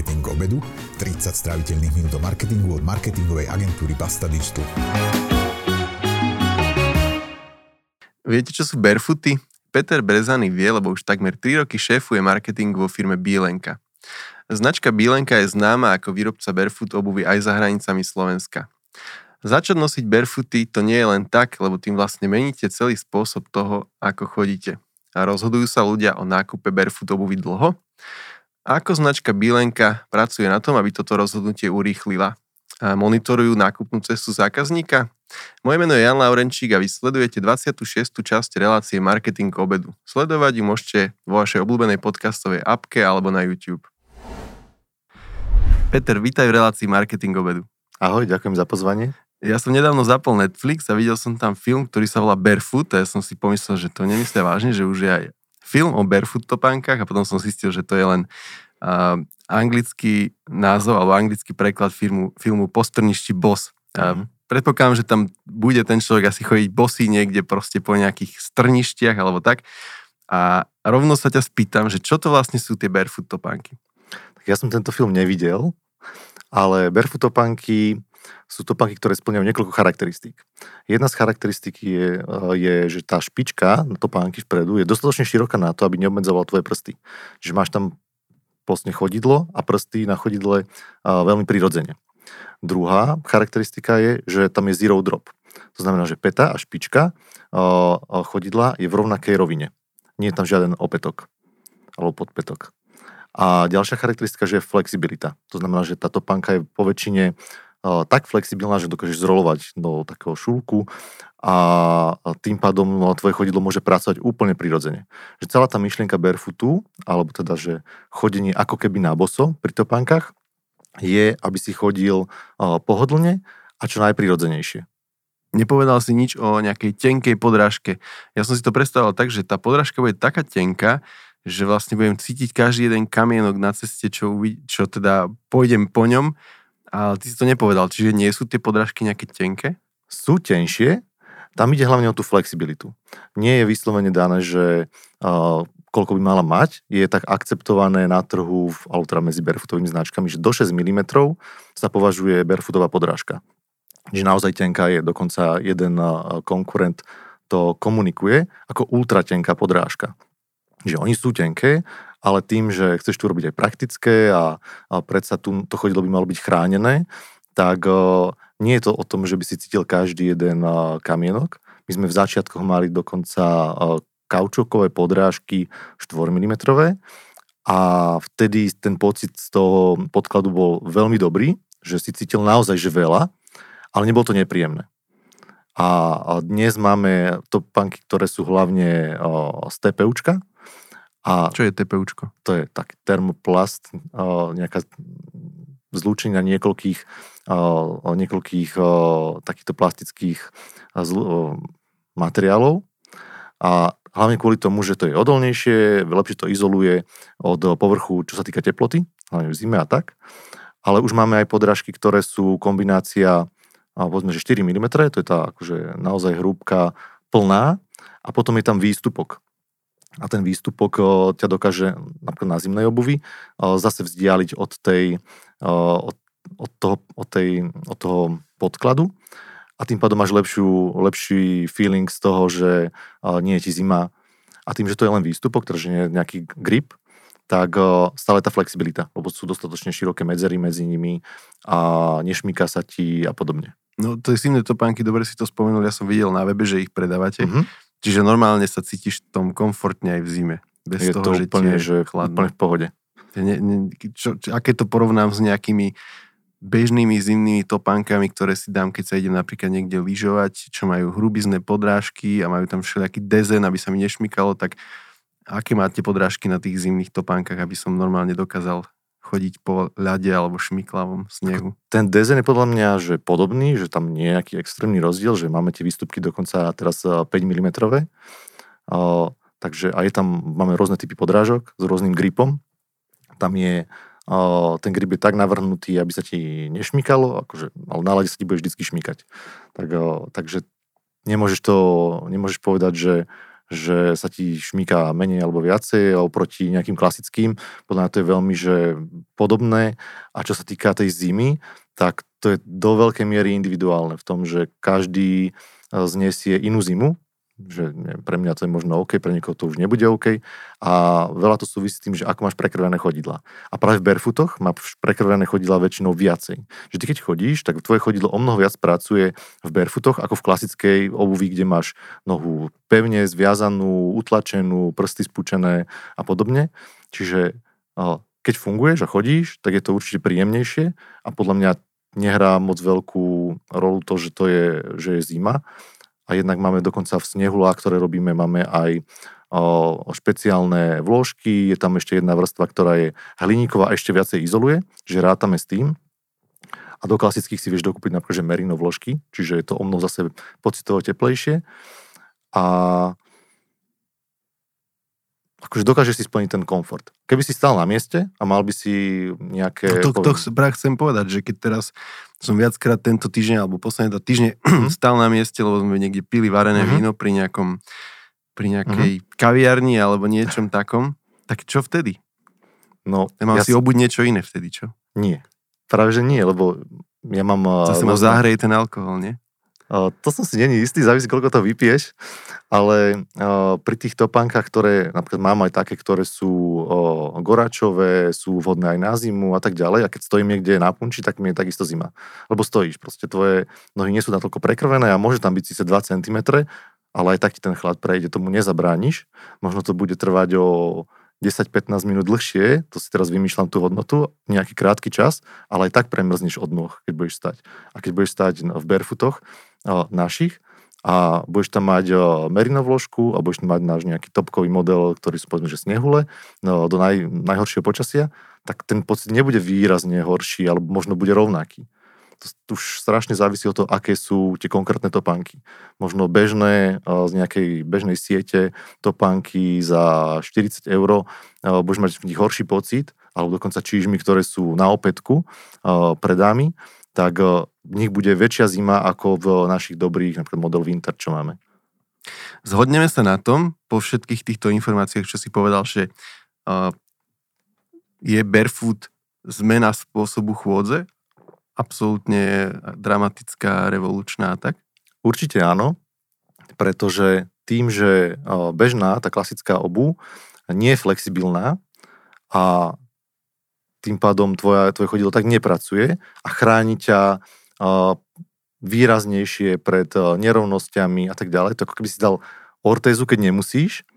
Marketing obedu, 30 stráviteľných minút o marketingu od marketingovej agentúry Basta Digital. Viete, čo sú barefooty? Peter Brezany vie, lebo už takmer 3 roky šéfuje marketing vo firme Bílenka. Značka Bílenka je známa ako výrobca barefoot obuvy aj za hranicami Slovenska. Začať nosiť barefooty to nie je len tak, lebo tým vlastne meníte celý spôsob toho, ako chodíte. A rozhodujú sa ľudia o nákupe barefoot obuvy dlho? Ako značka Bílenka pracuje na tom, aby toto rozhodnutie urýchlila? Monitorujú nákupnú cestu zákazníka? Moje meno je Jan Laurenčík a vy sledujete 26. časť relácie Marketing obedu. Sledovať ju môžete vo vašej obľúbenej podcastovej appke alebo na YouTube. Peter, vítaj v relácii Marketing obedu. Ahoj, ďakujem za pozvanie. Ja som nedávno zapol Netflix a videl som tam film, ktorý sa volá Barefoot a ja som si pomyslel, že to nemyslia vážne, že už je aj film o barefoot topánkach a potom som zistil, že to je len uh, anglický názov alebo anglický preklad filmu, filmu Postrništi Boss. Mm-hmm. Predpokladám, že tam bude ten človek asi chodiť bosý niekde proste po nejakých strništiach alebo tak. A rovno sa ťa spýtam, že čo to vlastne sú tie barefoot topánky? Tak ja som tento film nevidel, ale barefoot topánky sú topánky, ktoré splňajú niekoľko charakteristík. Jedna z charakteristík je, eh, je, že tá špička na topánky vpredu je dostatočne široká na to, aby neobmedzovala tvoje prsty. Že máš tam vlastne chodidlo a prsty na chodidle uh, veľmi prirodzene. Druhá charakteristika je, že tam je zero drop. To znamená, že peta a špička uh, chodidla je v rovnakej rovine. Nie je tam žiaden opetok alebo podpetok. A ďalšia charakteristika, že je flexibilita. To znamená, že táto panka je po väčšine tak flexibilná, že dokážeš zrolovať do takého šulku a tým pádom no, tvoje chodidlo môže pracovať úplne prirodzene. Že celá tá myšlienka barefootu, alebo teda, že chodenie ako keby na boso pri topánkach, je, aby si chodil pohodlne a čo najprirodzenejšie. Nepovedal si nič o nejakej tenkej podrážke. Ja som si to predstavoval tak, že tá podrážka bude taká tenká, že vlastne budem cítiť každý jeden kamienok na ceste, čo, čo teda pôjdem po ňom, ale ty si to nepovedal, čiže nie sú tie podrážky nejaké tenké? Sú tenšie, tam ide hlavne o tú flexibilitu. Nie je vyslovene dané, že uh, koľko by mala mať, je tak akceptované na trhu, alebo teda medzi barefootovými značkami, že do 6 mm sa považuje barefootová podrážka. Že naozaj tenká je, dokonca jeden konkurent to komunikuje ako ultra tenká podrážka že oni sú tenké, ale tým, že chceš tu robiť aj praktické a, a predsa tu, to chodidlo by malo byť chránené, tak uh, nie je to o tom, že by si cítil každý jeden uh, kamienok. My sme v začiatkoch mali dokonca uh, kaučokové podrážky 4 mm a vtedy ten pocit z toho podkladu bol veľmi dobrý, že si cítil naozaj že veľa, ale nebolo to nepríjemné. A dnes máme topánky, ktoré sú hlavne z TPUčka, a Čo je TPUčko? To je tak termoplast, nejaká zlúčenina niekoľkých, niekoľkých takýchto plastických materiálov. A hlavne kvôli tomu, že to je odolnejšie, lepšie to izoluje od povrchu, čo sa týka teploty, hlavne v zime a tak. Ale už máme aj podrážky, ktoré sú kombinácia, povedzme, že 4 mm, to je tá akože naozaj hrúbka plná a potom je tam výstupok a ten výstupok ťa dokáže napríklad na zimnej obuvi zase vzdialiť od, tej, od, od, toho, od, tej, od toho podkladu a tým pádom máš lepšiu, lepší feeling z toho, že nie je ti zima a tým, že to je len výstupok, takže nie je nejaký grip, tak stále tá flexibilita, lebo sú dostatočne široké medzery medzi nimi a nešmíka sa ti a podobne. No to je zimné topánky, dobre si to spomenul, ja som videl na webe, že ich predávate. Mm-hmm Čiže normálne sa cítiš v tom komfortne aj v zime. Bez je toho, to že úplne, že chladno. úplne v pohode. Ne, ne, čo, čo, aké to porovnám s nejakými bežnými zimnými topánkami, ktoré si dám, keď sa idem napríklad niekde lyžovať, čo majú hrubizné podrážky a majú tam všelijaký dezen, aby sa mi nešmykalo, tak aké máte podrážky na tých zimných topánkach, aby som normálne dokázal chodiť po ľade alebo šmiklavom snehu. Ten dezen je podľa mňa že podobný, že tam nejaký extrémny rozdiel, že máme tie výstupky dokonca teraz 5 eh, mm. Uh, takže aj tam máme rôzne typy podrážok s rôznym gripom. Tam je uh, ten grip je tak navrhnutý, aby sa ti nešmykalo, akože, ale na lade sa ti bude vždy šmykať. Tak, takže nemôžeš to, nemôžeš povedať, že že sa ti šmíka menej alebo viacej oproti nejakým klasickým. Podľa mňa to je veľmi že podobné. A čo sa týka tej zimy, tak to je do veľkej miery individuálne v tom, že každý znesie inú zimu, že pre mňa to je možno OK, pre niekoho to už nebude OK a veľa to súvisí s tým, že ako máš prekrvené chodidla. A práve v barefootoch máš prekrvené chodidla väčšinou viacej. Že ty keď chodíš, tak tvoje chodidlo o mnoho viac pracuje v barefootoch ako v klasickej obuvi, kde máš nohu pevne zviazanú, utlačenú, prsty spúčené a podobne. Čiže keď funguješ a chodíš, tak je to určite príjemnejšie a podľa mňa nehrá moc veľkú rolu to, že to je, že je zima a jednak máme dokonca v snehulách, ktoré robíme, máme aj špeciálne vložky, je tam ešte jedna vrstva, ktorá je hliníková a ešte viacej izoluje, že rátame s tým. A do klasických si vieš dokúpiť napríklad, že merino vložky, čiže je to o mnoho zase pocitovo teplejšie. A akože dokáže si splniť ten komfort. Keby si stal na mieste a mal by si nejaké... No to, to, to chcem povedať, že keď teraz som viackrát tento týždeň alebo posledné dva týždne mm-hmm. stal na mieste, lebo sme niekde pili varené mm-hmm. víno pri nejakom pri nejakej mm-hmm. kaviarni alebo niečom takom, tak čo vtedy? No, ja mám ja si obuť niečo iné vtedy, čo? Nie. Práve, že nie, lebo ja mám... Zase ma zahreje ten alkohol, nie? To som si není istý, závisí, koľko to vypiješ, ale pri tých topánkach, ktoré napríklad mám aj také, ktoré sú goračové, sú vhodné aj na zimu a tak ďalej, a keď stojím niekde na punči, tak mi je takisto zima. Lebo stojíš, proste tvoje nohy nie sú natoľko prekrvené a môže tam byť síce 2 cm, ale aj tak ti ten chlad prejde, tomu nezabrániš. Možno to bude trvať o 10-15 minút dlhšie, to si teraz vymýšľam tú hodnotu, nejaký krátky čas, ale aj tak premrzneš od nôh, keď budeš stať. A keď budeš stať v barefootoch našich. A budeš tam mať merino vložku a budeš tam mať náš nejaký topkový model, ktorý sú povedzme, že snehule, do naj, najhoršieho počasia, tak ten pocit nebude výrazne horší, alebo možno bude rovnaký. To už strašne závisí od toho, aké sú tie konkrétne topánky. Možno bežné, z nejakej bežnej siete topánky za 40 eur, budeš mať v nich horší pocit, alebo dokonca čížmy, ktoré sú na opätku pre dámy, tak v nich bude väčšia zima ako v našich dobrých, napríklad model Winter, čo máme. Zhodneme sa na tom, po všetkých týchto informáciách, čo si povedal, že je barefoot zmena spôsobu chôdze absolútne dramatická, revolučná tak? Určite áno, pretože tým, že bežná, tá klasická obu nie je flexibilná a tým pádom tvoja, tvoje chodidlo tak nepracuje a chráni ťa výraznejšie pred nerovnosťami a tak ďalej. To ako keby si dal ortézu, keď nemusíš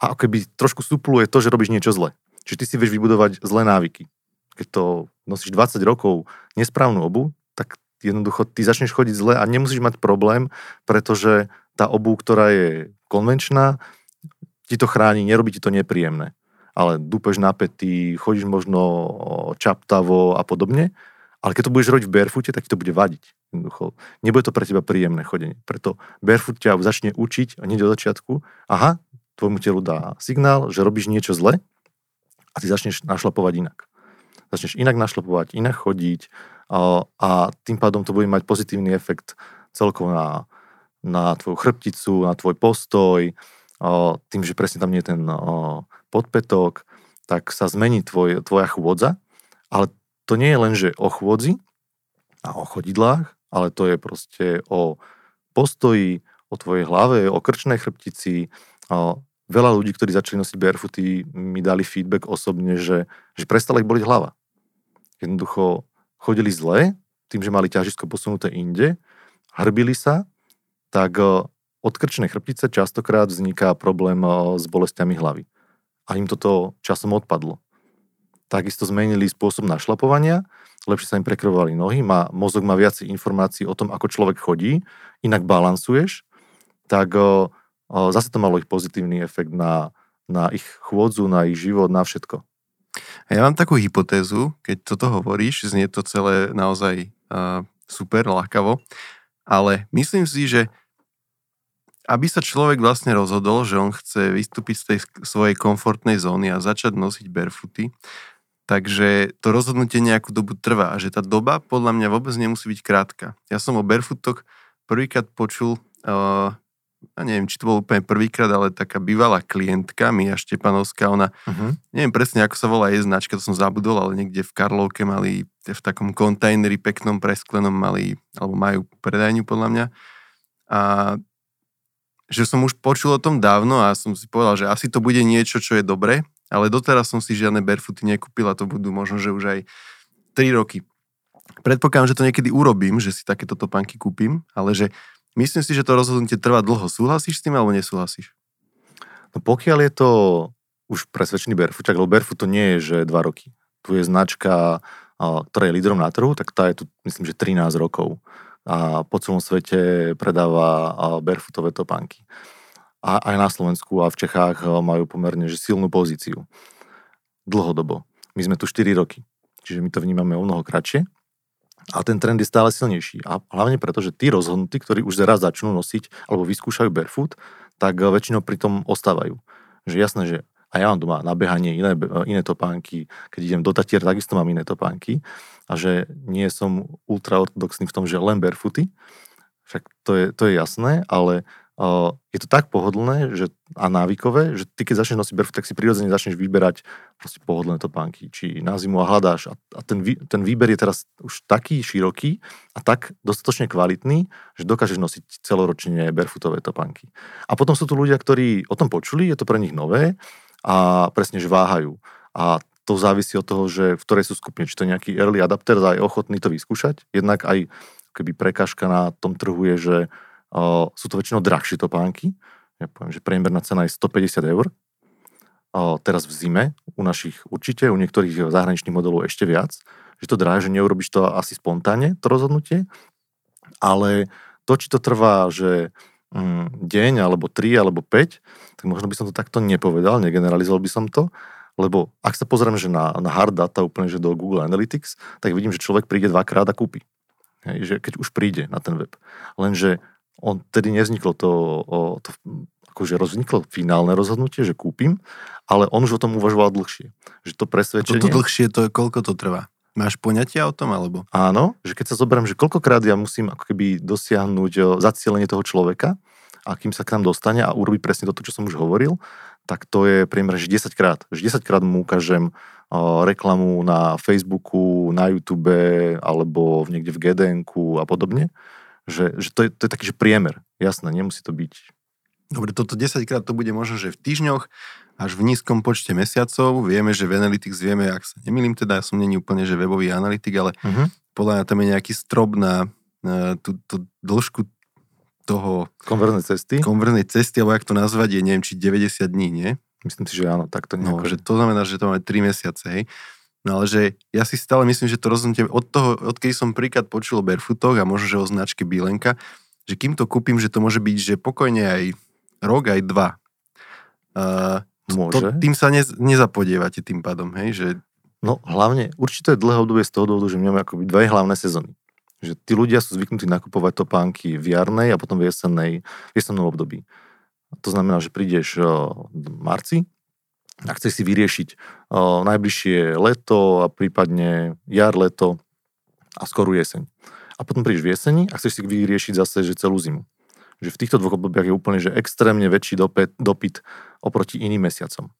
a ako keby trošku supluje to, že robíš niečo zle. Čiže ty si vieš vybudovať zlé návyky keď to nosíš 20 rokov nesprávnu obu, tak jednoducho ty začneš chodiť zle a nemusíš mať problém, pretože tá obu, ktorá je konvenčná, ti to chráni, nerobí ti to nepríjemné. Ale dúpeš napätý, chodíš možno čaptavo a podobne, ale keď to budeš robiť v barefoote, tak ti to bude vadiť. Jednoducho. Nebude to pre teba príjemné chodenie. Preto barefoot ťa začne učiť hneď od začiatku, aha, tvojmu telu dá signál, že robíš niečo zle a ty začneš našlapovať inak začneš inak našlopovať, inak chodiť a, a tým pádom to bude mať pozitívny efekt celkovo na, na tvoju chrbticu, na tvoj postoj, tým, že presne tam nie je ten podpetok, tak sa zmení tvoj, tvoja chôdza, ale to nie je len, že o chôdzi a o chodidlách, ale to je proste o postoji, o tvojej hlave, o krčnej chrbtici, veľa ľudí, ktorí začali nosiť barefooty, mi dali feedback osobne, že, že prestala ich boliť hlava. Jednoducho chodili zle, tým, že mali ťažisko posunuté inde, hrbili sa, tak od krčnej chrbtice častokrát vzniká problém e, s bolestiami hlavy. A im toto časom odpadlo. Takisto zmenili spôsob našlapovania, lepšie sa im prekrovali nohy, má, mozog má viac informácií o tom, ako človek chodí, inak balansuješ, tak e, zase to malo ich pozitívny efekt na, na ich chôdzu, na ich život, na všetko. Ja mám takú hypotézu, keď toto hovoríš, znie to celé naozaj uh, super, ľahkavo, ale myslím si, že aby sa človek vlastne rozhodol, že on chce vystúpiť z tej svojej komfortnej zóny a začať nosiť barefooty, takže to rozhodnutie nejakú dobu trvá a že tá doba podľa mňa vôbec nemusí byť krátka. Ja som o barefootok prvýkrát počul uh, ja neviem, či to bol úplne prvýkrát, ale taká bývalá klientka, Mia Štepanovská, ona, uh-huh. neviem presne, ako sa volá jej značka, to som zabudol, ale niekde v Karlovke mali, v takom kontajneri peknom, presklenom mali, alebo majú predajňu podľa mňa. A že som už počul o tom dávno a som si povedal, že asi to bude niečo, čo je dobré, ale doteraz som si žiadne barefooty nekúpil a to budú možno, že už aj 3 roky. Predpokladám, že to niekedy urobím, že si takéto topánky kúpim, ale že Myslím si, že to rozhodnutie trvá dlho. Súhlasíš s tým alebo nesúhlasíš? No pokiaľ je to už presvedčený barefoot, lebo barefoot to nie je, že 2 roky. Tu je značka, ktorá je lídrom na trhu, tak tá je tu, myslím, že 13 rokov. A po celom svete predáva barefootové topánky. A aj na Slovensku a v Čechách majú pomerne že silnú pozíciu. Dlhodobo. My sme tu 4 roky. Čiže my to vnímame o mnoho kratšie. A ten trend je stále silnejší. A hlavne preto, že tí rozhodnutí, ktorí už raz začnú nosiť alebo vyskúšajú barefoot, tak väčšinou pri tom ostávajú. Že jasné, že a ja mám doma na iné, iné topánky, keď idem do Tatier, takisto mám iné topánky a že nie som ultraortodoxný v tom, že len barefooty, však to je, to je jasné, ale je to tak pohodlné že, a návykové, že ty keď začneš nosiť barefoot, tak si prirodzene začneš vyberať proste pohodlné topánky, či na zimu a hľadáš. A, a ten, ten výber je teraz už taký široký a tak dostatočne kvalitný, že dokážeš nosiť celoročne barefootové topánky. A potom sú tu ľudia, ktorí o tom počuli, je to pre nich nové a presne, že váhajú. A to závisí od toho, že v ktorej sú skupine, či to je nejaký early adapter a je ochotný to vyskúšať. Jednak aj keby prekažka na tom trhu je, že O, sú to väčšinou drahšie topánky. Ja poviem, že priemerná cena je 150 eur. O, teraz v zime, u našich určite, u niektorých zahraničných modelov ešte viac. Že to drahé, že neurobiš to asi spontánne, to rozhodnutie. Ale to, či to trvá, že deň, alebo 3, alebo 5, tak možno by som to takto nepovedal, negeneralizoval by som to, lebo ak sa pozriem, že na, na hard data úplne, že do Google Analytics, tak vidím, že človek príde dvakrát a kúpi. Hej, že keď už príde na ten web. Lenže on tedy nevzniklo to, to akože rozniklo finálne rozhodnutie, že kúpim, ale on už o tom uvažoval dlhšie. Že to presvedčenie... Toto dlhšie, to je, koľko to trvá? Máš poňatia o tom, alebo? Áno, že keď sa zoberiem, že koľkokrát ja musím ako keby dosiahnuť zacielenie toho človeka, a kým sa k nám dostane a urobí presne toto, čo som už hovoril, tak to je priemer, že 10 krát. Že 10 krát mu ukážem reklamu na Facebooku, na YouTube alebo niekde v gdn a podobne že, že to, je, to je taký, že priemer. Jasné, nemusí to byť. Dobre, toto 10 krát to bude možno, že v týždňoch až v nízkom počte mesiacov. Vieme, že v Analytics vieme, ak sa nemýlim, teda ja som není úplne, že webový analytik, ale uh-huh. podľa mňa tam je nejaký strop na uh, tú, tú dĺžku toho... Konverznej cesty? Konverznej cesty, alebo jak to nazvať, je neviem, či 90 dní, nie? Myslím si, že áno, tak to No, že to znamená, že to máme 3 mesiace, hej. No ale že ja si stále myslím, že to rozhodnutie od toho, odkedy som príklad počul o barefootoch a možno, že o značke Bílenka, že kým to kúpim, že to môže byť, že pokojne aj rok, aj dva. Uh, môže. To, tým sa ne, nezapodievate tým pádom, hej, že... No hlavne, určite je dlhé obdobie z toho dôvodu, že my máme akoby dve hlavné sezóny. Že tí ľudia sú zvyknutí nakupovať topánky v jarnej a potom v jesennej, v jesennom období. To znamená, že prídeš v marci, a chceš si vyriešiť najbližšie leto a prípadne jar, leto a skorú jeseň. A potom prídeš v jeseni a chceš si vyriešiť zase že celú zimu. Že v týchto dvoch obdobiach je úplne že extrémne väčší dopyt, dopyt oproti iným mesiacom.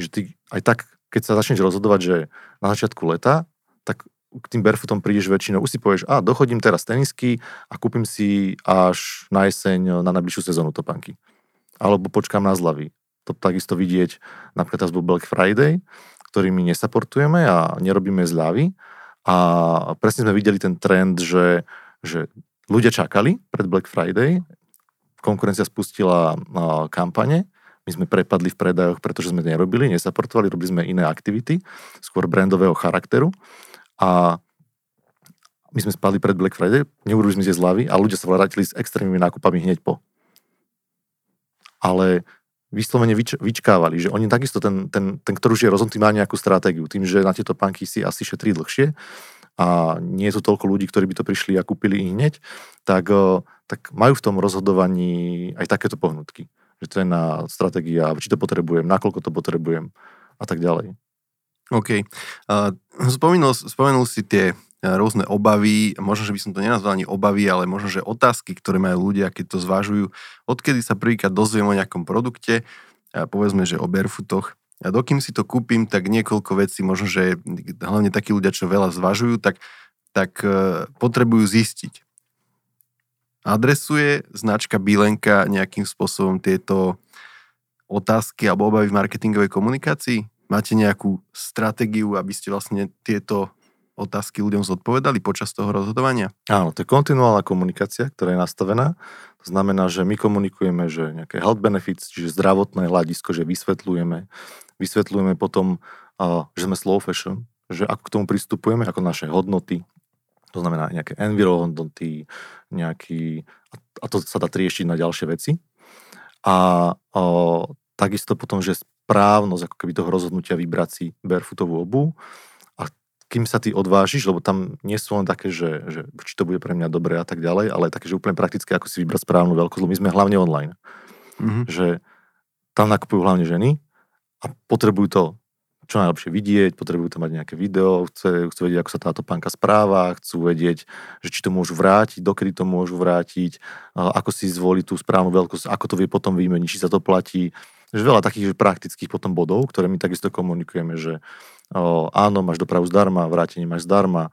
Že ty aj tak, keď sa začneš rozhodovať, že na začiatku leta, tak k tým barefootom prídeš väčšinou, už si povieš, a dochodím teraz tenisky a kúpim si až na jeseň na najbližšiu sezónu topánky. Alebo počkám na zlavy to takisto vidieť napríklad teraz Black Friday, ktorý my nesaportujeme a nerobíme zľavy. A presne sme videli ten trend, že, že ľudia čakali pred Black Friday, konkurencia spustila kampane, my sme prepadli v predajoch, pretože sme nerobili, nesaportovali, robili sme iné aktivity, skôr brandového charakteru. A my sme spadli pred Black Friday, neurobili sme tie zľavy a ľudia sa vrátili s extrémnymi nákupami hneď po. Ale vyslovene vyč, vyčkávali, že oni takisto, ten, ten, ten ktorý už je rozhodnutý, má nejakú stratégiu, tým, že na tieto panky si asi šetrí dlhšie a nie je to toľko ľudí, ktorí by to prišli a kúpili ich hneď, tak, tak majú v tom rozhodovaní aj takéto pohnutky. Že to je na stratégia, či to potrebujem, nakoľko to potrebujem a tak ďalej. OK. Uh, spomenul, spomenul si tie rôzne obavy, možno, že by som to nenazval ani obavy, ale možno, že otázky, ktoré majú ľudia, keď to zvážujú, odkedy sa prvýkrát dozviem o nejakom produkte, a povedzme, že o barefootoch, a dokým si to kúpim, tak niekoľko vecí, možno, že hlavne takí ľudia, čo veľa zvažujú, tak, tak potrebujú zistiť. Adresuje značka Bilenka nejakým spôsobom tieto otázky alebo obavy v marketingovej komunikácii? Máte nejakú stratégiu, aby ste vlastne tieto otázky ľuďom zodpovedali počas toho rozhodovania? Áno, to je kontinuálna komunikácia, ktorá je nastavená. To znamená, že my komunikujeme, že nejaké health benefits, čiže zdravotné hľadisko, že vysvetľujeme, vysvetľujeme potom, že sme slow fashion, že ako k tomu pristupujeme, ako naše hodnoty, to znamená nejaké enviro hodnoty, nejaký, a to sa dá trieštiť na ďalšie veci. A o, takisto potom, že správnosť ako keby toho rozhodnutia vybrať si barefootovú obu, kým sa ty odvážiš, lebo tam nie sú len také, že, že či to bude pre mňa dobré a tak ďalej, ale také, že úplne praktické, ako si vybrať správnu veľkosť, lebo my sme hlavne online. Mm-hmm. Že tam nakupujú hlavne ženy a potrebujú to čo najlepšie vidieť, potrebujú tam mať nejaké video, chcú, chcú vedieť, ako sa táto pánka správa, chcú vedieť, že či to môžu vrátiť, dokedy to môžu vrátiť, ako si zvoliť tú správnu veľkosť, ako to vie potom vymeniť, či sa to platí. Že veľa takých praktických potom bodov, ktoré my takisto komunikujeme, že áno, máš dopravu zdarma, vrátenie máš zdarma,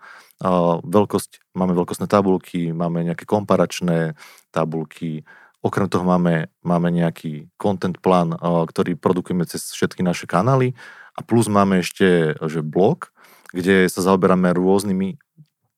veľkosť, máme veľkostné tabulky, máme nejaké komparačné tabulky, okrem toho máme, máme nejaký content plán, ktorý produkujeme cez všetky naše kanály a plus máme ešte že blog, kde sa zaoberáme rôznymi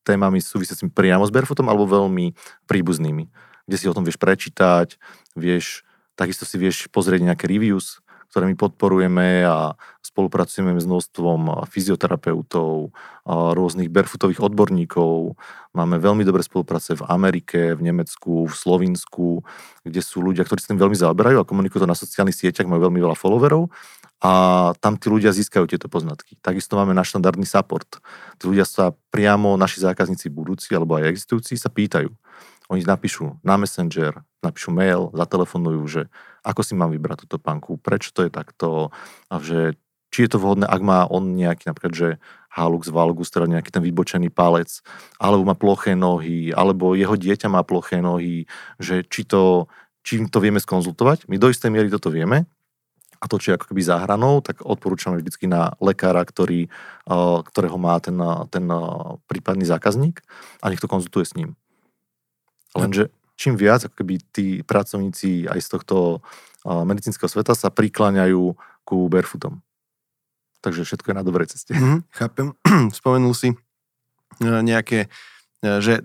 témami súvisiacimi priamo s Barefootom alebo veľmi príbuznými, kde si o tom vieš prečítať, vieš, takisto si vieš pozrieť nejaké reviews, ktoré my podporujeme a spolupracujeme s množstvom fyzioterapeutov, rôznych barefootových odborníkov. Máme veľmi dobré spolupráce v Amerike, v Nemecku, v Slovinsku, kde sú ľudia, ktorí sa tým veľmi zaoberajú a komunikujú to na sociálnych sieťach, majú veľmi veľa followerov a tam tí ľudia získajú tieto poznatky. Takisto máme náš štandardný support. Tí ľudia sa priamo, naši zákazníci budúci alebo aj existujúci, sa pýtajú. Oni napíšu na Messenger, napíšu mail, zatelefonujú, že ako si mám vybrať túto panku, prečo to je takto, a že či je to vhodné, ak má on nejaký napríklad, že halux valgus, teda nejaký ten vybočený palec, alebo má ploché nohy, alebo jeho dieťa má ploché nohy, že či to, či to vieme skonzultovať. My do istej miery toto vieme, a to, čo je ako keby záhranou, tak odporúčame vždycky na lekára, ktorý, ktorého má ten, ten prípadný zákazník a nech to konzultuje s ním. Lenže čím viac ako keby tí pracovníci aj z tohto medicínskeho sveta sa prikláňajú ku barefootom. Takže všetko je na dobrej ceste. Mm, chápem. Spomenul si nejaké, že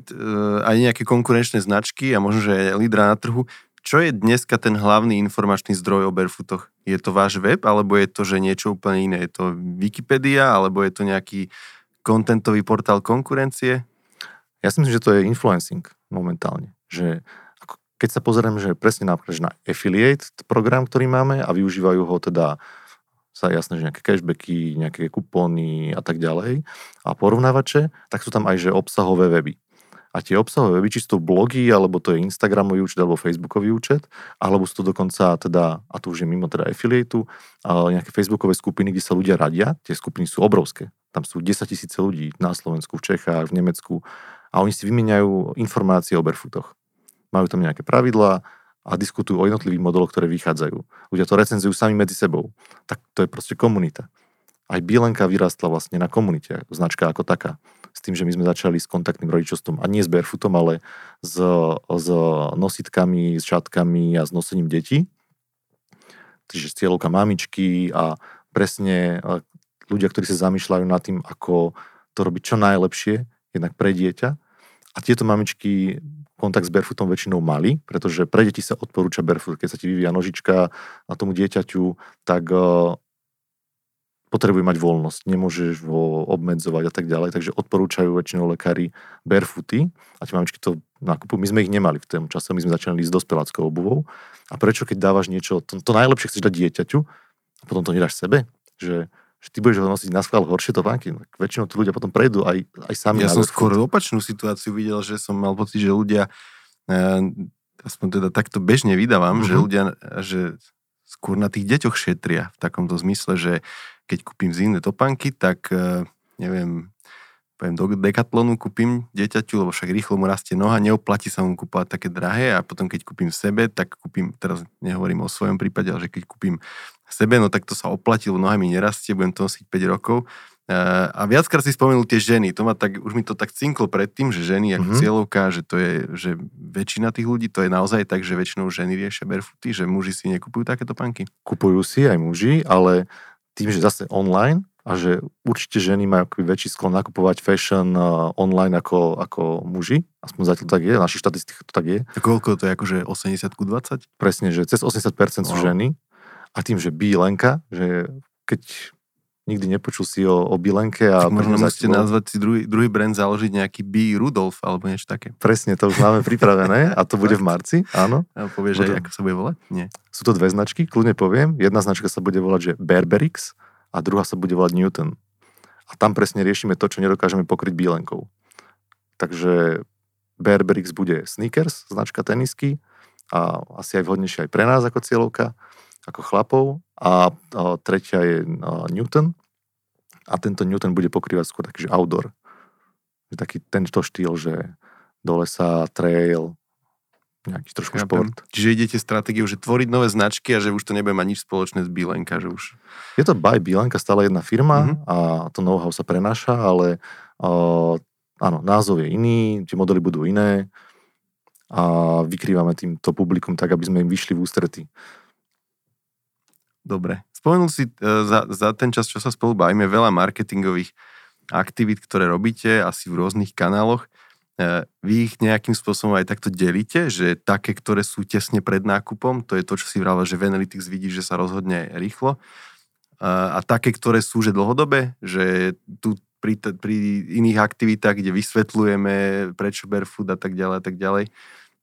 aj nejaké konkurenčné značky a možno, že aj lídra na trhu. Čo je dneska ten hlavný informačný zdroj o barefootoch? Je to váš web, alebo je to, že niečo úplne iné? Je to Wikipedia, alebo je to nejaký kontentový portál konkurencie? Ja si myslím, že to je influencing momentálne. Že keď sa pozrieme, že presne napríklad na affiliate program, ktorý máme a využívajú ho teda sa jasné, že nejaké cashbacky, nejaké kupóny a tak ďalej a porovnávače, tak sú tam aj že obsahové weby. A tie obsahové weby, či sú to blogy, alebo to je Instagramový účet, alebo Facebookový účet, alebo sú to dokonca teda, a to už je mimo teda affiliateu, nejaké Facebookové skupiny, kde sa ľudia radia, tie skupiny sú obrovské. Tam sú 10 tisíce ľudí na Slovensku, v Čechách, v Nemecku a oni si vymieňajú informácie o barefootoch. Majú tam nejaké pravidlá a diskutujú o jednotlivých modeloch, ktoré vychádzajú. Ľudia to recenzujú sami medzi sebou. Tak to je proste komunita. Aj Bielenka vyrastla vlastne na komunite, značka ako taká. S tým, že my sme začali s kontaktným rodičovstvom a nie s barefootom, ale s, s nositkami, s šatkami a s nosením detí. Čiže cieľovka mamičky a presne ľudia, ktorí sa zamýšľajú nad tým, ako to robiť čo najlepšie, jednak pre dieťa a tieto mamičky kontakt s barefootom väčšinou mali, pretože pre deti sa odporúča barefoot. Keď sa ti vyvíja nožička a tomu dieťaťu, tak potrebuje mať voľnosť, nemôžeš ho obmedzovať a tak ďalej, takže odporúčajú väčšinou lekári barefooty a tie mamičky to nakupujú. My sme ich nemali v tom čase, my sme začali s dospeláckou obuvou. A prečo, keď dávaš niečo, to, to najlepšie chceš dať dieťaťu a potom to nedáš sebe? Že že ty budeš ho nosiť na schvál horšie topánky. No, väčšinou tí ľudia potom prejdú aj, aj sami. Ja som skôr opačnú situáciu videl, že som mal pocit, že ľudia, eh, aspoň teda takto bežne vydávam, mm-hmm. že ľudia, že skôr na tých deťoch šetria v takomto zmysle, že keď kúpim zimné topánky, tak eh, neviem, poviem, do Decathlonu kúpim dieťaťu, lebo však rýchlo mu rastie noha, neoplatí sa mu kúpovať také drahé a potom keď kúpim sebe, tak kúpim, teraz nehovorím o svojom prípade, ale že keď kúpim sebe, no tak to sa oplatí, lebo noha mi nerastie, budem to nosiť 5 rokov. A viackrát si spomenul tie ženy, to ma tak, už mi to tak cinklo predtým, že ženy ako mm-hmm. cieľovka, že to je, že väčšina tých ľudí, to je naozaj tak, že väčšinou ženy riešia barefooty, že muži si nekupujú takéto panky. Kupujú si aj muži, ale tým, že zase online, a že určite ženy majú väčší sklon nakupovať fashion uh, online ako, ako muži. Aspoň zatiaľ tak je, v našich štatistikách to tak je. A koľko to je, akože 80 20? Presne, že cez 80% sú ženy. A tým, že Bílenka, že keď nikdy nepočul si o, o Bilenke. A tak možno musíte bol... nazvať si druhý, druhý brand, založiť nejaký B. Rudolf alebo niečo také. Presne, to už máme pripravené a to bude v marci, áno. A povieš, že ako sa bude volať? Nie. Sú to dve značky, kľudne poviem. Jedna značka sa bude volať, že Berberix a druhá sa bude volať Newton. A tam presne riešime to, čo nedokážeme pokryť bílenkou. Takže Bearbrix bude sneakers, značka tenisky a asi aj vhodnejšie aj pre nás ako cieľovka, ako chlapov. A, tretia je Newton a tento Newton bude pokrývať skôr taký, že outdoor. Taký tento štýl, že do lesa, trail, nejaký trošku ja šport. Čiže idete stratégiou, že tvoriť nové značky a že už to nebude mať nič spoločné s Bílenka, že už... Je to by Bílenka, stále jedna firma mm-hmm. a to know-how sa prenáša, ale uh, áno, názov je iný, tie modely budú iné a vykrývame týmto publikum tak, aby sme im vyšli v ústrety. Dobre. Spomenul si uh, za, za ten čas, čo sa spolu bavíme, veľa marketingových aktivít, ktoré robíte asi v rôznych kanáloch. E, vy ich nejakým spôsobom aj takto delíte, že také, ktoré sú tesne pred nákupom, to je to, čo si vravil, že v Analytics vidí, že sa rozhodne rýchlo. A, a také, ktoré sú že dlhodobé, že tu pri, pri iných aktivitách, kde vysvetľujeme prečo barefoot a tak ďalej a tak ďalej,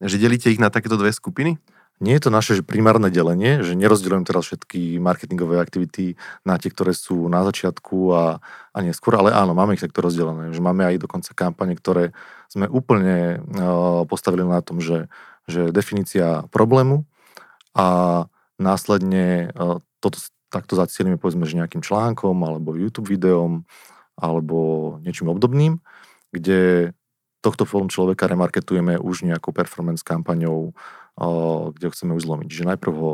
že delíte ich na takéto dve skupiny? Nie je to naše primárne delenie, že nerozdeľujem teraz všetky marketingové aktivity na tie, ktoré sú na začiatku a, a neskôr, ale áno, máme ich takto rozdelené. Že máme aj dokonca kampane, ktoré sme úplne uh, postavili na tom, že, že definícia problému a následne uh, toto takto zacielíme povedzme, že nejakým článkom alebo YouTube videom alebo niečím obdobným, kde tohto form človeka remarketujeme už nejakou performance kampaňou, kde ho chceme už zlomiť. Čiže najprv ho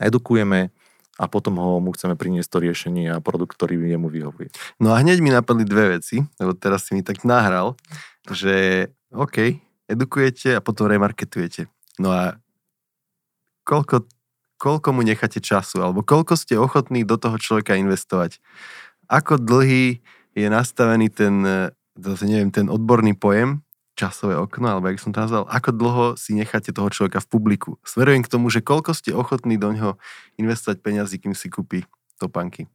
edukujeme a potom ho mu chceme priniesť to riešenie a produkt, ktorý jemu vyhovuje. No a hneď mi napadli dve veci, lebo teraz si mi tak nahral, že OK, edukujete a potom remarketujete. No a koľko, koľko mu necháte času, alebo koľko ste ochotní do toho človeka investovať? Ako dlhý je nastavený ten, zase neviem, ten odborný pojem, časové okno, alebo jak som to nazval, ako dlho si necháte toho človeka v publiku. Smerujem k tomu, že koľko ste ochotní do ňoho investovať peniazy, kým si kúpi topanky.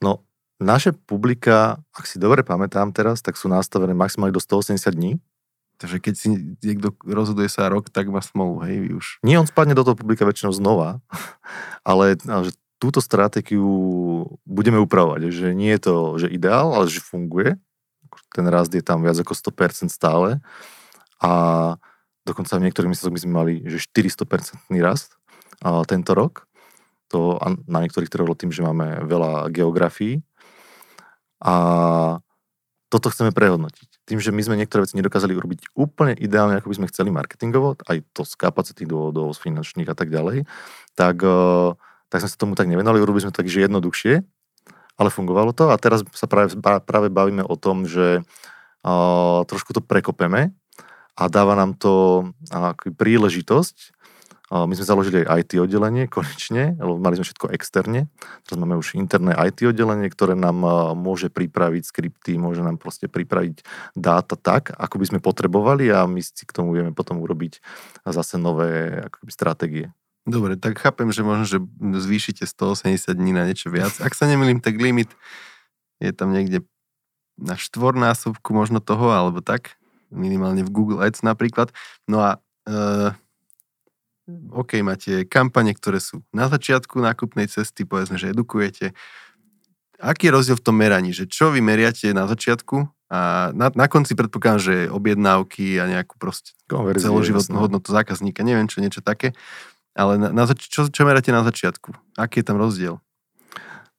No, naše publika, ak si dobre pamätám teraz, tak sú nastavené maximálne do 180 dní. Takže keď si niekto rozhoduje sa rok, tak má smolu, hej, vy už. Nie, on spadne do toho publika väčšinou znova, ale že túto stratégiu budeme upravovať, že nie je to že ideál, ale že funguje ten rast je tam viac ako 100% stále a dokonca v niektorých mesiacoch my sme mali že 400% rast a tento rok. To na niektorých trhoch tým, že máme veľa geografií a toto chceme prehodnotiť. Tým, že my sme niektoré veci nedokázali urobiť úplne ideálne, ako by sme chceli marketingovo, aj to z kapacity do finančných a tak ďalej, tak, eh, tak sme sa tomu tak nevenovali, urobili sme to tak, že jednoduchšie ale fungovalo to a teraz sa práve, práve bavíme o tom, že uh, trošku to prekopeme a dáva nám to uh, príležitosť. Uh, my sme založili aj IT oddelenie konečne, lebo mali sme všetko externe. Teraz máme už interné IT oddelenie, ktoré nám uh, môže pripraviť skripty, môže nám proste pripraviť dáta tak, ako by sme potrebovali a my si k tomu vieme potom urobiť zase nové akoby, stratégie. Dobre, tak chápem, že možno, že zvýšite 180 dní na niečo viac. Ak sa nemýlim, tak limit je tam niekde na štvornásobku možno toho, alebo tak, minimálne v Google Ads napríklad. No a uh, OK, máte kampane, ktoré sú na začiatku nákupnej cesty, povedzme, že edukujete. Aký je rozdiel v tom meraní? Že čo vy meriate na začiatku a na, na konci predpokladám, že objednávky a nejakú proste celoživotnú hodnotu zákazníka, neviem čo, niečo také. Ale na, na zač- čo, čo meráte na začiatku? Aký je tam rozdiel?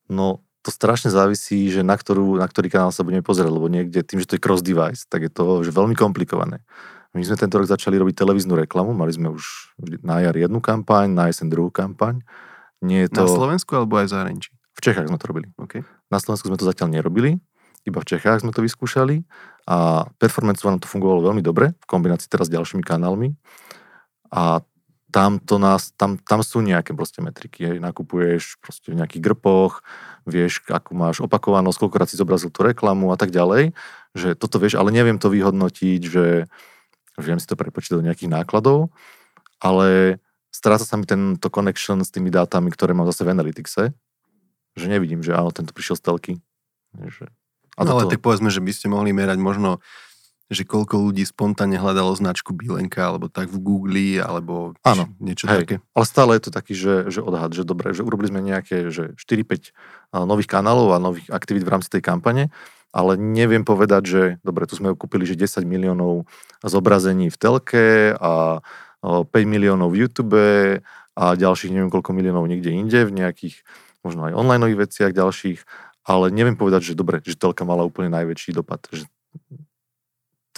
No, to strašne závisí, že na, ktorú, na ktorý kanál sa budeme pozerať, lebo niekde tým, že to je cross device, tak je to že veľmi komplikované. My sme tento rok začali robiť televíznu reklamu, mali sme už na jar jednu kampaň, na jeseň druhú kampaň. Nie je to... Na Slovensku alebo aj v zahraničí? V Čechách sme to robili. Okay. Na Slovensku sme to zatiaľ nerobili, iba v Čechách sme to vyskúšali a performance nám to fungovalo veľmi dobre v kombinácii teraz s ďalšími kanálmi. A tam, to nás, tam, tam sú nejaké proste metriky. Hej. Nakupuješ proste v nejakých grpoch, vieš, akú máš opakovanosť, koľkokrát si zobrazil tú reklamu a tak ďalej. Že toto vieš, ale neviem to vyhodnotiť, že viem si to prepočítať do nejakých nákladov, ale stráca sa mi tento connection s tými dátami, ktoré mám zase v Analyticse, že nevidím, že áno, tento prišiel z telky. Že... A no, ale tak povedzme, že by ste mohli merať možno že koľko ľudí spontánne hľadalo značku Bílenka, alebo tak v Google, alebo Áno, niečo hej, také. Ale stále je to taký, že, že odhad, že dobre, že urobili sme nejaké že 4-5 nových kanálov a nových aktivít v rámci tej kampane, ale neviem povedať, že dobre, tu sme kúpili, že 10 miliónov zobrazení v telke a 5 miliónov v YouTube a ďalších neviem koľko miliónov niekde inde v nejakých možno aj online veciach ďalších, ale neviem povedať, že dobre, že telka mala úplne najväčší dopad. Že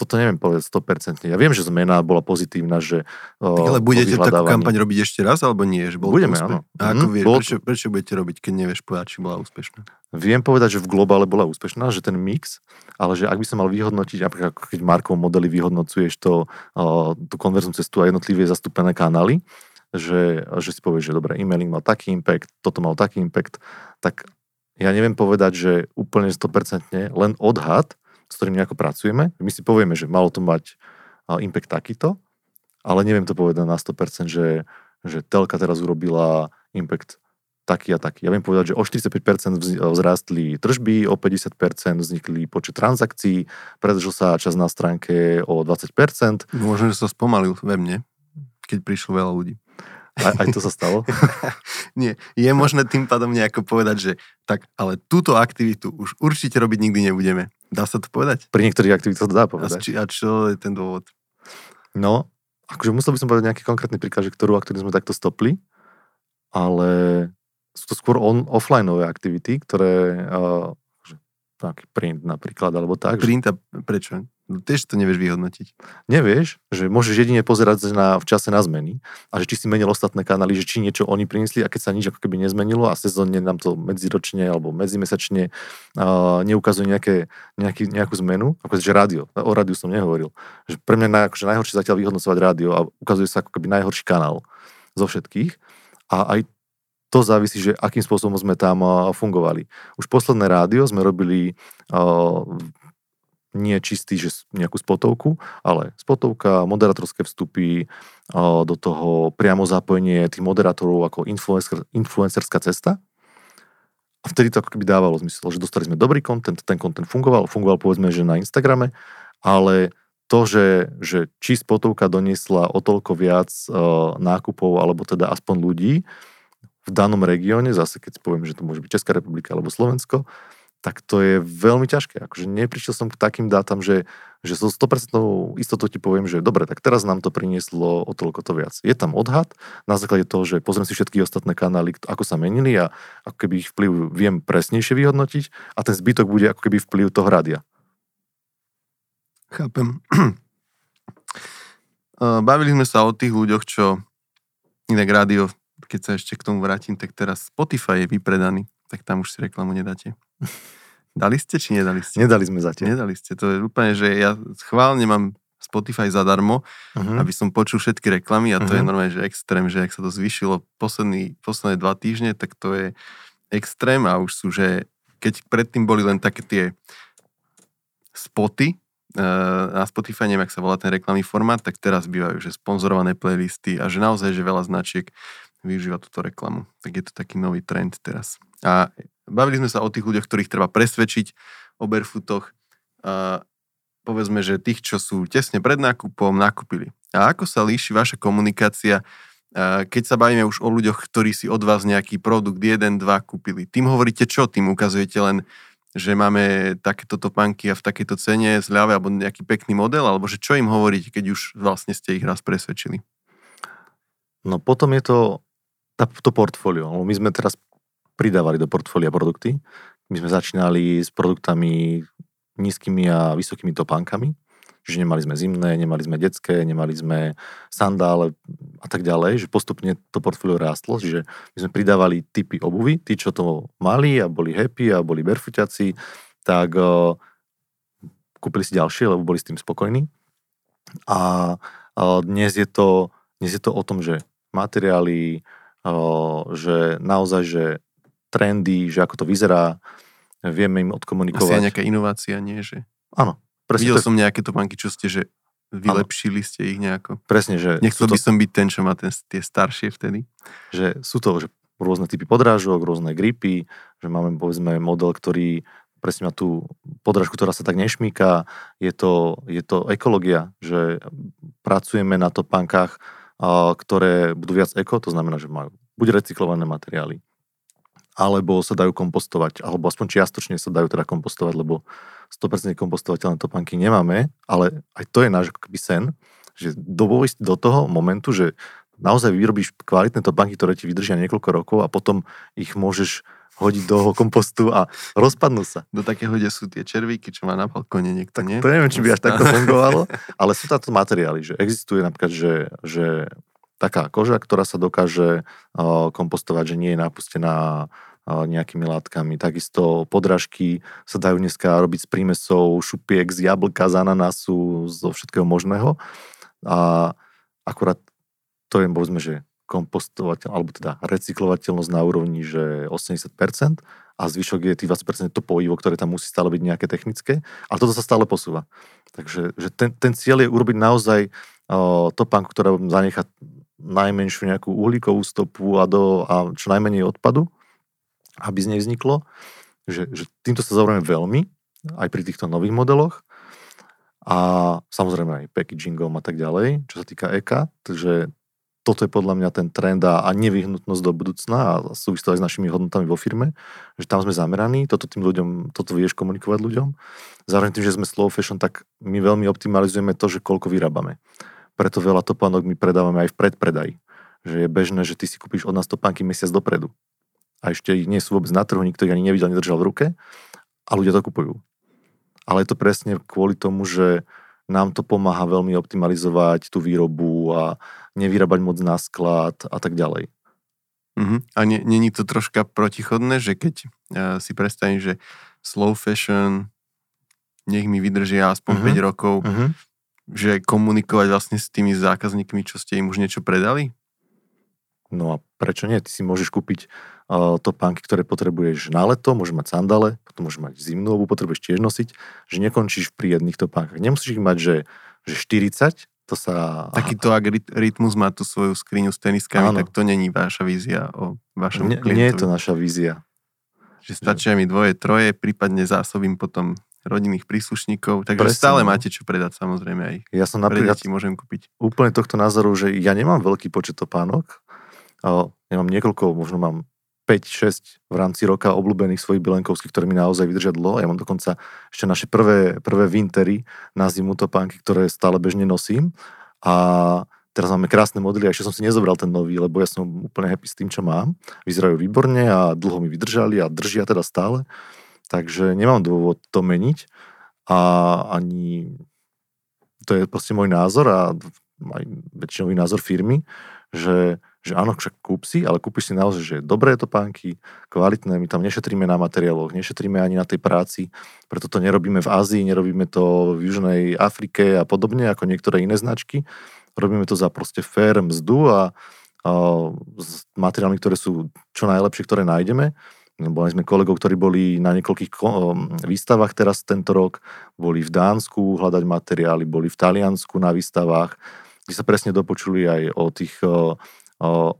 toto neviem povedať 100%. Ja viem, že zmena bola pozitívna, že... Tak ale budete takú kampaň robiť ešte raz, alebo nie? Že bol Budeme, áno. A ako mm, vieš, bol... prečo, prečo budete robiť, keď nevieš povedať, či bola úspešná? Viem povedať, že v globále bola úspešná, že ten mix, ale že ak by som mal vyhodnotiť, napríklad keď Markov modely vyhodnocuješ to, tú konverznú cestu a jednotlivé zastúpené kanály, že, že si povieš, že dobre, e-mailing mal taký impact, toto mal taký impact, tak ja neviem povedať, že úplne 100% len odhad, s ktorým nejako pracujeme. My si povieme, že malo to mať impact takýto, ale neviem to povedať na 100%, že, že telka teraz urobila impact taký a taký. Ja viem povedať, že o 45% vzrástli tržby, o 50% vznikli počet transakcií, predržil sa čas na stránke o 20%. Možno, že sa spomalil ve mne, keď prišlo veľa ľudí. Aj, aj to sa stalo? Nie, je možné tým pádom nejako povedať, že tak, ale túto aktivitu už určite robiť nikdy nebudeme. Dá sa to povedať? Pri niektorých aktivitách to dá povedať. A, či, a čo je ten dôvod? No, akože musel by som povedať nejaký konkrétny príklad, že ktorú aktivitu sme takto stopli, ale sú to skôr on, offlineové aktivity, ktoré uh, taký print napríklad, alebo tak. Print a prečo? No, tiež to nevieš vyhodnotiť. Nevieš, že môžeš jedine pozerať na, v čase na zmeny a že či si menil ostatné kanály, že či niečo oni priniesli a keď sa nič ako keby nezmenilo a sezónne nám to medziročne alebo medzimesačne uh, neukazuje nejaké, nejaký, nejakú zmenu, ako že rádio, o rádiu som nehovoril, že pre mňa naj, akože najhoršie zatiaľ vyhodnocovať rádio a ukazuje sa ako keby najhorší kanál zo všetkých a aj to závisí, že akým spôsobom sme tam fungovali. Už posledné rádio sme robili nie čistý, že nejakú spotovku, ale spotovka, moderátorské vstupy, do toho priamo zapojenie tých moderátorov ako influencer, influencerská cesta. A vtedy to ako keby dávalo zmysel, že dostali sme dobrý kontent, ten kontent fungoval, fungoval povedzme, že na Instagrame, ale to, že, že či spotovka doniesla o toľko viac uh, nákupov, alebo teda aspoň ľudí v danom regióne, zase keď poviem, že to môže byť Česká republika alebo Slovensko, tak to je veľmi ťažké. Akože neprišiel som k takým dátam, že, že so 100% istotou ti poviem, že dobre, tak teraz nám to prinieslo o toľko to viac. Je tam odhad na základe toho, že pozriem si všetky ostatné kanály, ako sa menili a ako keby ich vplyv viem presnejšie vyhodnotiť a ten zbytok bude ako keby vplyv toho rádia. Chápem. Bavili sme sa o tých ľuďoch, čo inak rádio, keď sa ešte k tomu vrátim, tak teraz Spotify je vypredaný, tak tam už si reklamu nedáte. Dali ste, či nedali ste? Nedali sme zatiaľ. Nedali ste. To je úplne, že ja schválne mám Spotify zadarmo, uh-huh. aby som počul všetky reklamy a to uh-huh. je mhm. normálne, že extrém, že ak sa to zvýšilo posledný, posledné dva týždne, tak to je extrém a už sú, že keď predtým boli len také tie spoty, uh, na Spotify, neviem, ak sa volá ten reklamný formát, tak teraz bývajú, že sponzorované playlisty a že naozaj, že veľa značiek využíva túto reklamu. Tak je to taký nový trend teraz. A bavili sme sa o tých ľuďoch, ktorých treba presvedčiť o barefootoch. A povedzme, že tých, čo sú tesne pred nákupom, nakúpili. A ako sa líši vaša komunikácia, keď sa bavíme už o ľuďoch, ktorí si od vás nejaký produkt 1, 2 kúpili. Tým hovoríte čo? Tým ukazujete len, že máme takéto topánky a v takejto cene zľave alebo nejaký pekný model, alebo že čo im hovoríte, keď už vlastne ste ich raz presvedčili? No potom je to to portfólio. My sme teraz pridávali do portfólia produkty, my sme začínali s produktami nízkymi a vysokými topánkami, Čiže nemali sme zimné, nemali sme detské, nemali sme sandále a tak ďalej, že postupne to portfólio rástlo, čiže my sme pridávali typy obuvy, tí, čo to mali a boli happy a boli barefootiaci, tak uh, kúpili si ďalšie, lebo boli s tým spokojní. A uh, dnes, je to, dnes je to o tom, že materiály, že naozaj, že trendy, že ako to vyzerá, vieme im odkomunikovať. Asi aj nejaká inovácia, nie? Že... Áno, Presne Videl tak... som nejaké topánky, čo ste, že vylepšili ste ich nejako. Presne, že... Nechcel by to... som byť ten, čo má ten, tie staršie vtedy. Že sú to že rôzne typy podrážok, rôzne gripy, že máme povedzme model, ktorý presne má tú podrážku, ktorá sa tak nešmíka. Je to, je to ekológia, že pracujeme na topánkach, ktoré budú viac eko, to znamená, že majú buď recyklované materiály, alebo sa dajú kompostovať, alebo aspoň čiastočne sa dajú teda kompostovať, lebo 100% kompostovateľné topánky nemáme, ale aj to je náš akoby sen, že dobovať do toho momentu, že naozaj vyrobíš kvalitné topánky, ktoré ti vydržia niekoľko rokov a potom ich môžeš hodiť do kompostu a rozpadnú sa. Do takého, kde sú tie červíky, čo má na balkóne niekto, nie? To neviem, či by až takto fungovalo, ale sú táto materiály, že existuje napríklad, že, že taká koža, ktorá sa dokáže kompostovať, že nie je napustená nejakými látkami. Takisto podrážky sa dajú dneska robiť s prímesou šupiek z jablka, z ananasu, zo všetkého možného. A akurát to je, povedzme, že kompostovateľ, alebo teda recyklovateľnosť na úrovni, že 80% a zvyšok je tých 20% to pojivo, ktoré tam musí stále byť nejaké technické, ale toto sa stále posúva. Takže že ten, ten cieľ je urobiť naozaj uh, topánku, ktorá zanechá najmenšiu nejakú uhlíkovú stopu a, do, a čo najmenej odpadu aby z nej vzniklo. Že, že týmto sa zaujíme veľmi, aj pri týchto nových modeloch. A samozrejme aj packagingom a tak ďalej, čo sa týka EK. Takže toto je podľa mňa ten trend a, a nevyhnutnosť do budúcna a súvisí to aj s našimi hodnotami vo firme, že tam sme zameraní, toto tým ľuďom, toto vieš komunikovať ľuďom. Zároveň tým, že sme slow fashion, tak my veľmi optimalizujeme to, že koľko vyrábame. Preto veľa topánok my predávame aj v predpredaji. Že je bežné, že ty si kúpiš od nás topánky mesiac dopredu a ešte ich nie sú vôbec na trhu, nikto ich ani nevidel, nedržal v ruke a ľudia to kupujú. Ale je to presne kvôli tomu, že nám to pomáha veľmi optimalizovať tú výrobu a nevyrábať moc na sklad a tak ďalej. Uh-huh. A není to troška protichodné, že keď uh, si predstavím, že slow fashion nech mi vydržia aspoň uh-huh. Mhm. 5 rokov, uh-huh. že komunikovať vlastne s tými zákazníkmi, čo ste im už niečo predali? No a prečo nie? Ty si môžeš kúpiť topánky, ktoré potrebuješ na leto, môžeš mať sandále, potom môžeš mať zimnú obu, potrebuješ tiež nosiť, že nekončíš pri jedných topánkach. Nemusíš ich mať, že, že 40, to sa... Takýto ak rytmus má tú svoju skriňu s teniskami, Áno. tak to není vaša vízia o vašom nie, klientovi. Nie je to naša vízia. Že stačia mi dvoje, troje, prípadne zásobím potom rodinných príslušníkov, takže Presne. stále no. máte čo predať samozrejme aj. Ja som napríklad môžem kúpiť. úplne tohto názoru, že ja nemám veľký počet topánok, ja mám niekoľko, možno mám 5-6 v rámci roka obľúbených svojich bilenkovských, ktoré mi naozaj vydržia dlho. Ja mám dokonca ešte naše prvé, prvé wintery na zimu topánky, ktoré stále bežne nosím. A teraz máme krásne modely a ešte som si nezobral ten nový, lebo ja som úplne happy s tým, čo mám. Vyzerajú výborne a dlho mi vydržali a držia teda stále. Takže nemám dôvod to meniť a ani to je proste môj názor a aj väčšinový názor firmy, že že áno, však kúp si, ale kúpiš si naozaj, že dobré topánky, kvalitné, my tam nešetríme na materiáloch, nešetríme ani na tej práci, preto to nerobíme v Ázii, nerobíme to v Južnej Afrike a podobne, ako niektoré iné značky. Robíme to za proste fair mzdu a, a s materiálmi, ktoré sú čo najlepšie, ktoré nájdeme. Boli sme kolegov, ktorí boli na niekoľkých výstavách teraz tento rok, boli v Dánsku hľadať materiály, boli v Taliansku na výstavách, kde sa presne dopočuli aj o tých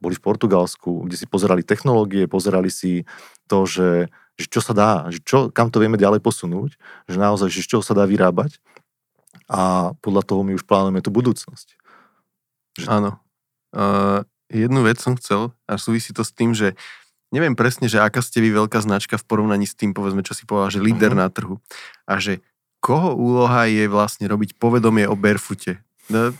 boli v Portugalsku, kde si pozerali technológie, pozerali si to, že, že čo sa dá, že čo, kam to vieme ďalej posunúť, že naozaj, že čoho sa dá vyrábať a podľa toho my už plánujeme tú budúcnosť. Že... Áno. Uh, jednu vec som chcel a súvisí to s tým, že neviem presne, že aká ste vy veľká značka v porovnaní s tým, povedzme, čo si povedal, že líder uh-huh. na trhu a že koho úloha je vlastne robiť povedomie o barefoote. No,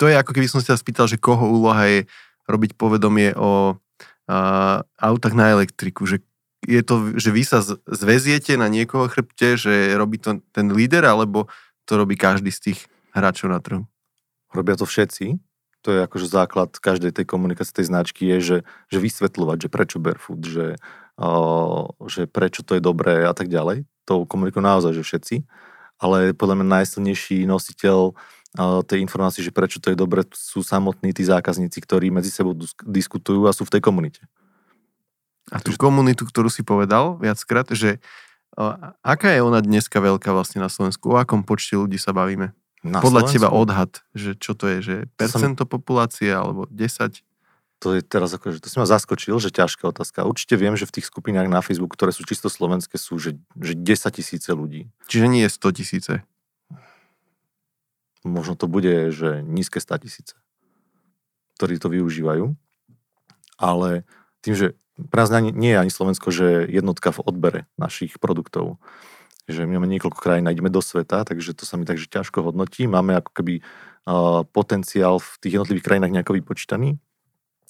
to je ako keby som sa spýtal, že koho úloha je robiť povedomie o uh, autách na elektriku, že je to, že vy sa z- zväziete na niekoho chrbte, že robí to ten líder, alebo to robí každý z tých hráčov na trhu? Robia to všetci. To je akože základ každej tej komunikácie tej značky je, že, že vysvetľovať, že prečo barefoot, že, uh, že prečo to je dobré a tak ďalej. To komunikujú naozaj, že všetci. Ale podľa mňa najsilnejší nositeľ uh, tej informácie, že prečo to je dobré, sú samotní tí zákazníci, ktorí medzi sebou diskutujú a sú v tej komunite. A tú komunitu, ktorú si povedal viackrát, že aká je ona dneska veľká vlastne na Slovensku? O akom počte ľudí sa bavíme? Na Podľa Slovensku? teba odhad, že čo to je, že To som- percento populácie alebo 10? To je teraz akože, to si ma zaskočil, že ťažká otázka. Určite viem, že v tých skupinách na Facebooku, ktoré sú čisto slovenské, sú že, že 10 tisíce ľudí. Čiže nie je 100 tisíce. Možno to bude, že nízke 100 tisíce, ktorí to využívajú. Ale tým, že pre nás nie, je ani Slovensko, že jednotka v odbere našich produktov. Že my máme niekoľko krajín a ideme do sveta, takže to sa mi takže ťažko hodnotí. Máme ako keby uh, potenciál v tých jednotlivých krajinách nejako vypočítaný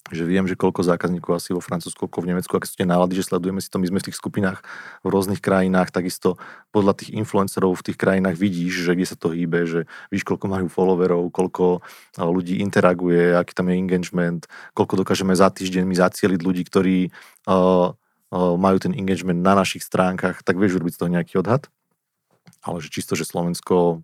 že viem, že koľko zákazníkov asi vo Francúzsku, koľko v Nemecku, aké sú tie nálady, že sledujeme si to, my sme v tých skupinách v rôznych krajinách, takisto podľa tých influencerov v tých krajinách vidíš, že kde sa to hýbe, že víš, koľko majú followerov, koľko ľudí interaguje, aký tam je engagement, koľko dokážeme za týždeň my zacieliť ľudí, ktorí uh, uh, majú ten engagement na našich stránkach, tak vieš urobiť z toho nejaký odhad. Ale že čisto, že Slovensko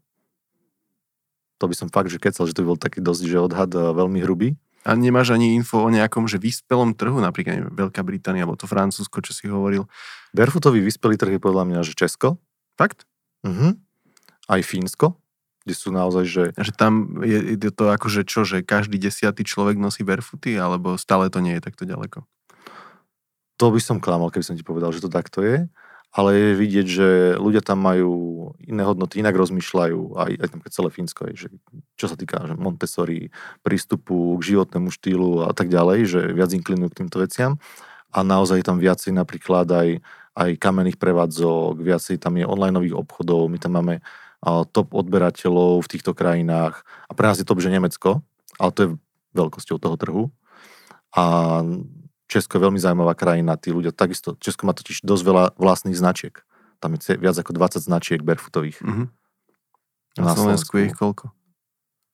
to by som fakt, že kecal, že to by bol taký dosť, že odhad veľmi hrubý. A nemáš ani info o nejakom, že vyspelom trhu, napríklad neviem, Veľká Británia, alebo to Francúzsko, čo si hovoril. Barefootový vyspelý trh je podľa mňa, že Česko, Fakt? Mhm. Aj Fínsko, kde sú naozaj, že A Že tam je, je to akože čo, že každý desiatý človek nosí barefooty, alebo stále to nie je takto ďaleko? to by som klamal, keby som ti povedal, že to takto je. Ale je vidieť, že ľudia tam majú iné hodnoty, inak rozmýšľajú, aj, aj tam celé Fínsko, aj, že, čo sa týka že Montessori, prístupu k životnému štýlu a tak ďalej, že viac inklinujú k týmto veciam. A naozaj tam viacej napríklad aj, aj kamenných prevádzok, viacej tam je online obchodov, my tam máme top odberateľov v týchto krajinách. A pre nás je top, že Nemecko, ale to je veľkosťou toho trhu. A Česko je veľmi zaujímavá krajina, tí ľudia takisto, Česko má totiž dosť veľa vlastných značiek. Tam je viac ako 20 značiek barefootových. Mhm. Na, Slovensku je ich koľko?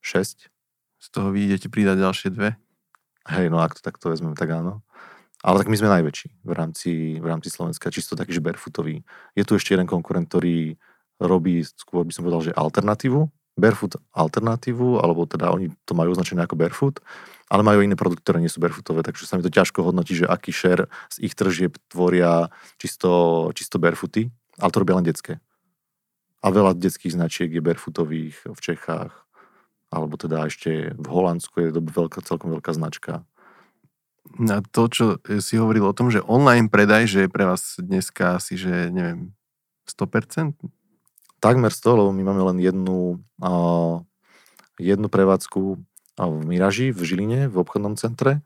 6. Z toho vy idete pridať ďalšie dve? Hej, no ak to takto vezmeme, tak áno. Ale tak my sme najväčší v rámci, v rámci Slovenska, čisto taký, že barefootový. Je tu ešte jeden konkurent, ktorý robí, skôr by som povedal, že alternatívu, barefoot alternatívu, alebo teda oni to majú označené ako barefoot, ale majú iné produkty, ktoré nie sú barefootové, takže sa mi to ťažko hodnotí, že aký share z ich tržieb tvoria čisto, čisto barefooty, ale to robia len detské. A veľa detských značiek je barefootových v Čechách, alebo teda ešte v Holandsku je to veľká, celkom veľká značka. Na to, čo si hovoril o tom, že online predaj, že je pre vás dneska asi, že neviem, 100%? Takmer 100, lebo my máme len jednu, uh, jednu prevádzku v Miraži, v Žiline, v obchodnom centre.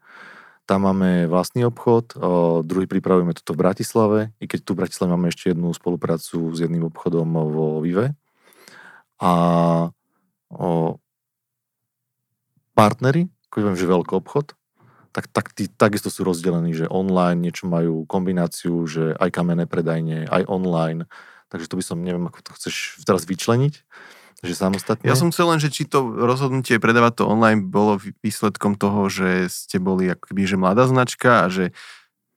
Tam máme vlastný obchod, uh, druhý pripravujeme toto v Bratislave, i keď tu v Bratislave máme ešte jednu spoluprácu s jedným obchodom vo Vive. A uh, partnery, keď viem, že veľký obchod, tak, tak tí takisto sú rozdelení, že online niečo majú kombináciu, že aj kamenné predajne, aj online. Takže to by som, neviem, ako to chceš teraz vyčleniť, že samostatne. Ja som chcel len, že či to rozhodnutie predávať to online bolo výsledkom toho, že ste boli akoby, že mladá značka a že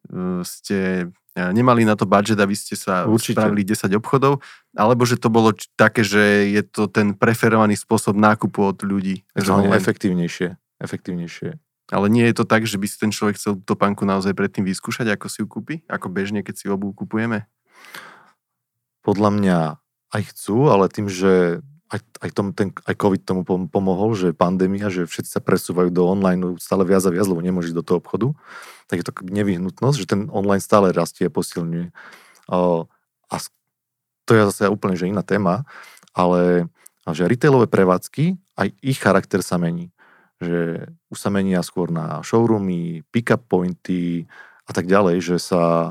uh, ste uh, nemali na to budget, aby ste sa Určite. spravili 10 obchodov, alebo že to bolo také, že je to ten preferovaný spôsob nákupu od ľudí. že efektívnejšie. Efektívnejšie. Ale nie je to tak, že by si ten človek chcel túto panku naozaj predtým vyskúšať, ako si ju kúpi? Ako bežne, keď si obu kupujeme? Podľa mňa aj chcú, ale tým, že aj, aj, tom, ten, aj COVID tomu pom- pomohol, že pandémia, že všetci sa presúvajú do online stále viac a viac, lebo nemôžeš do toho obchodu, tak je to nevyhnutnosť, že ten online stále rastie a posilňuje. A to je zase úplne že iná téma, ale že retailové prevádzky, aj ich charakter sa mení. Že už sa menia skôr na showroomy, pick-up pointy a tak ďalej, že sa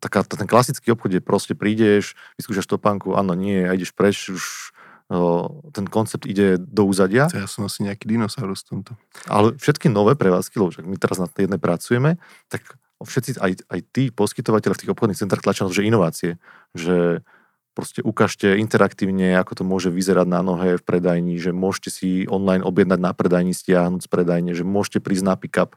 taká, ten klasický obchod, kde proste prídeš, vyskúšaš topánku, áno, nie, a ideš preč, už o, ten koncept ide do úzadia. Ja som asi nejaký dinosaurus v tomto. Ale všetky nové prevádzky, lebo my teraz na jednej pracujeme, tak všetci, aj, aj tí poskytovateľe v tých obchodných centrách tlačia na to, že inovácie, že proste ukážte interaktívne, ako to môže vyzerať na nohe v predajni, že môžete si online objednať na predajni, stiahnuť z predajne, že môžete prísť na pick-up.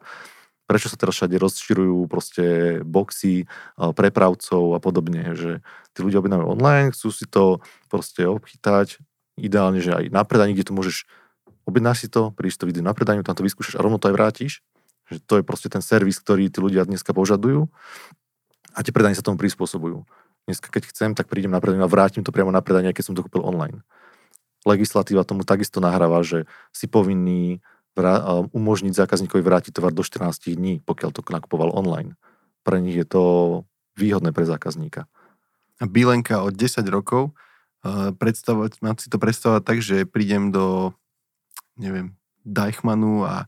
Prečo sa teraz všade rozširujú proste boxy prepravcov a podobne, že tí ľudia objednajú online, chcú si to proste obchytať, ideálne, že aj na predajni, kde to môžeš objednáš si to, prídeš to vidieť na predajňu, tam to vyskúšaš a rovno to aj vrátiš. Že to je proste ten servis, ktorý tí ľudia dneska požadujú a tie predajne sa tomu prispôsobujú. Dneska, keď chcem, tak prídem na predajňu a vrátim to priamo na predajne, keď som to kúpil online. Legislatíva tomu takisto nahráva, že si povinný umožniť zákazníkovi vrátiť tovar do 14 dní, pokiaľ to nakupoval online. Pre nich je to výhodné pre zákazníka. A Bilenka od 10 rokov, predstavovať, mám si to predstavovať tak, že prídem do, neviem, Deichmanu a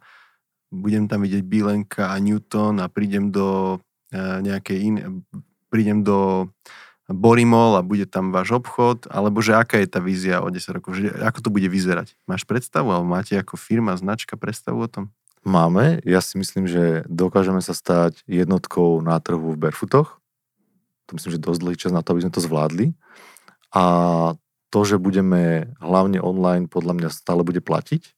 budem tam vidieť Bilenka a Newton a prídem do uh, nejakej iné, prídem do Borimol a bude tam váš obchod, alebo že aká je tá vízia o 10 rokov, že ako to bude vyzerať? Máš predstavu, alebo máte ako firma, značka predstavu o tom? Máme, ja si myslím, že dokážeme sa stať jednotkou na trhu v barefootoch. To myslím, že dosť dlhý čas na to, aby sme to zvládli. A to, že budeme hlavne online, podľa mňa stále bude platiť,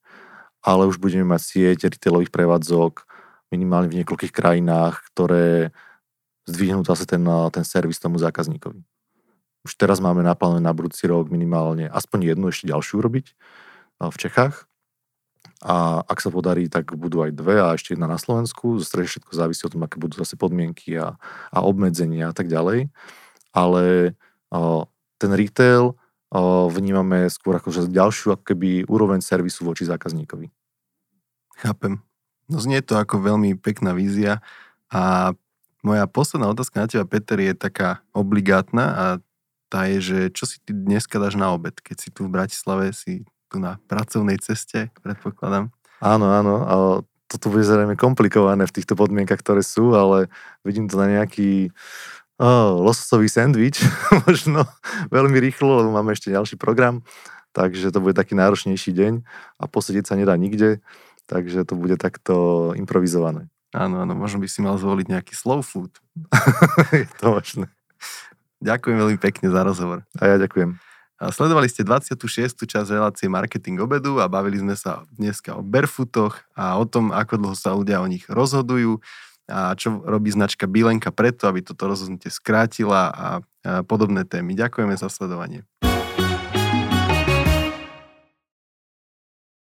ale už budeme mať sieť retailových prevádzok minimálne v niekoľkých krajinách, ktoré zdvihnúť zase ten, ten servis tomu zákazníkovi. Už teraz máme naplánované na budúci rok minimálne aspoň jednu ešte ďalšiu robiť v Čechách. A ak sa podarí, tak budú aj dve a ešte jedna na Slovensku. Zase všetko závisí od tom, aké budú zase podmienky a, a obmedzenia a tak ďalej. Ale o, ten retail o, vnímame skôr ako ďalšiu ako keby úroveň servisu voči zákazníkovi. Chápem. No znie to ako veľmi pekná vízia a moja posledná otázka na teba, Peter, je taká obligátna a tá je, že čo si ty dneska dáš na obed, keď si tu v Bratislave, si tu na pracovnej ceste, predpokladám. Áno, áno, a toto bude zrejme komplikované v týchto podmienkach, ktoré sú, ale vidím to na nejaký oh, lososový sendvič, možno veľmi rýchlo, lebo máme ešte ďalší program, takže to bude taký náročnejší deň a posedieť sa nedá nikde, takže to bude takto improvizované. Áno, áno, možno by si mal zvoliť nejaký slow food. je to možné. Ďakujem veľmi pekne za rozhovor. A ja ďakujem. A sledovali ste 26. časť relácie Marketing obedu a bavili sme sa dneska o barefootoch a o tom, ako dlho sa ľudia o nich rozhodujú a čo robí značka Bilenka preto, aby toto rozhodnutie skrátila a podobné témy. Ďakujeme za sledovanie.